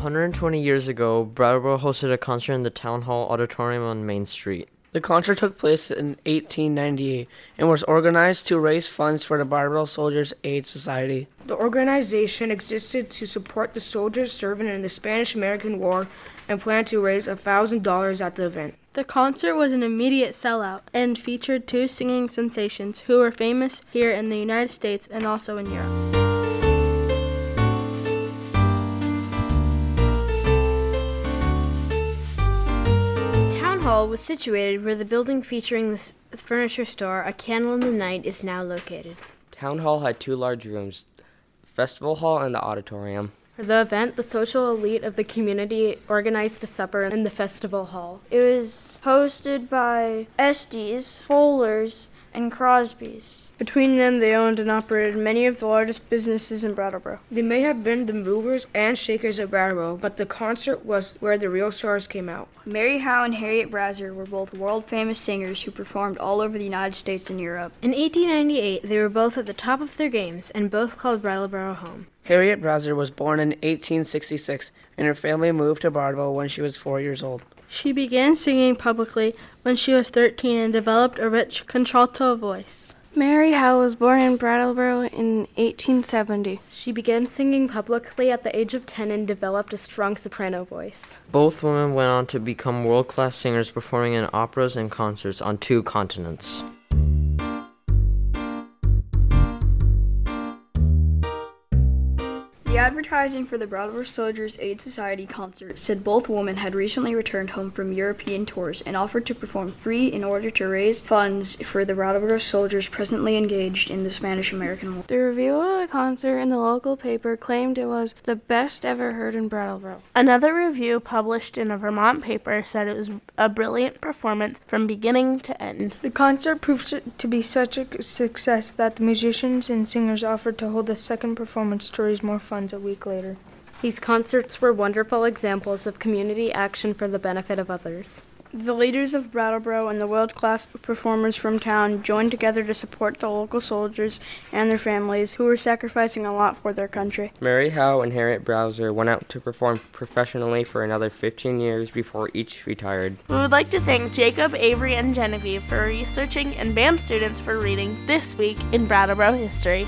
120 years ago, Brattleboro hosted a concert in the Town Hall Auditorium on Main Street. The concert took place in 1898 and was organized to raise funds for the Brattleboro Soldiers Aid Society. The organization existed to support the soldiers serving in the Spanish American War and planned to raise $1,000 at the event. The concert was an immediate sellout and featured two singing sensations who were famous here in the United States and also in Europe. Hall was situated where the building featuring the s- furniture store A Candle in the Night is now located. Town Hall had two large rooms Festival Hall and the Auditorium. For the event, the social elite of the community organized a supper in the festival hall. It was hosted by Esteys, Fullers, and Crosby's. Between them, they owned and operated many of the largest businesses in Brattleboro. They may have been the movers and shakers of Brattleboro, but the concert was where the real stars came out. Mary Howe and Harriet Brazor were both world famous singers who performed all over the United States and Europe. In 1898, they were both at the top of their games and both called Brattleboro home. Harriet Brazor was born in 1866 and her family moved to Bardwell when she was four years old. She began singing publicly when she was 13 and developed a rich contralto voice. Mary Howe was born in Brattleboro in 1870. She began singing publicly at the age of 10 and developed a strong soprano voice. Both women went on to become world class singers performing in operas and concerts on two continents. The advertising for the Brattleboro Soldiers Aid Society concert said both women had recently returned home from European tours and offered to perform free in order to raise funds for the Brattleboro soldiers presently engaged in the Spanish American War. The review of the concert in the local paper claimed it was the best ever heard in Brattleboro. Another review published in a Vermont paper said it was a brilliant performance from beginning to end. The concert proved to be such a success that the musicians and singers offered to hold a second performance to raise more funds a week later. These concerts were wonderful examples of community action for the benefit of others. The leaders of Brattleboro and the world class performers from town joined together to support the local soldiers and their families who were sacrificing a lot for their country. Mary Howe and Harriet Brazor went out to perform professionally for another 15 years before each retired. We would like to thank Jacob, Avery, and Genevieve for researching and BAM students for reading This Week in Brattleboro History.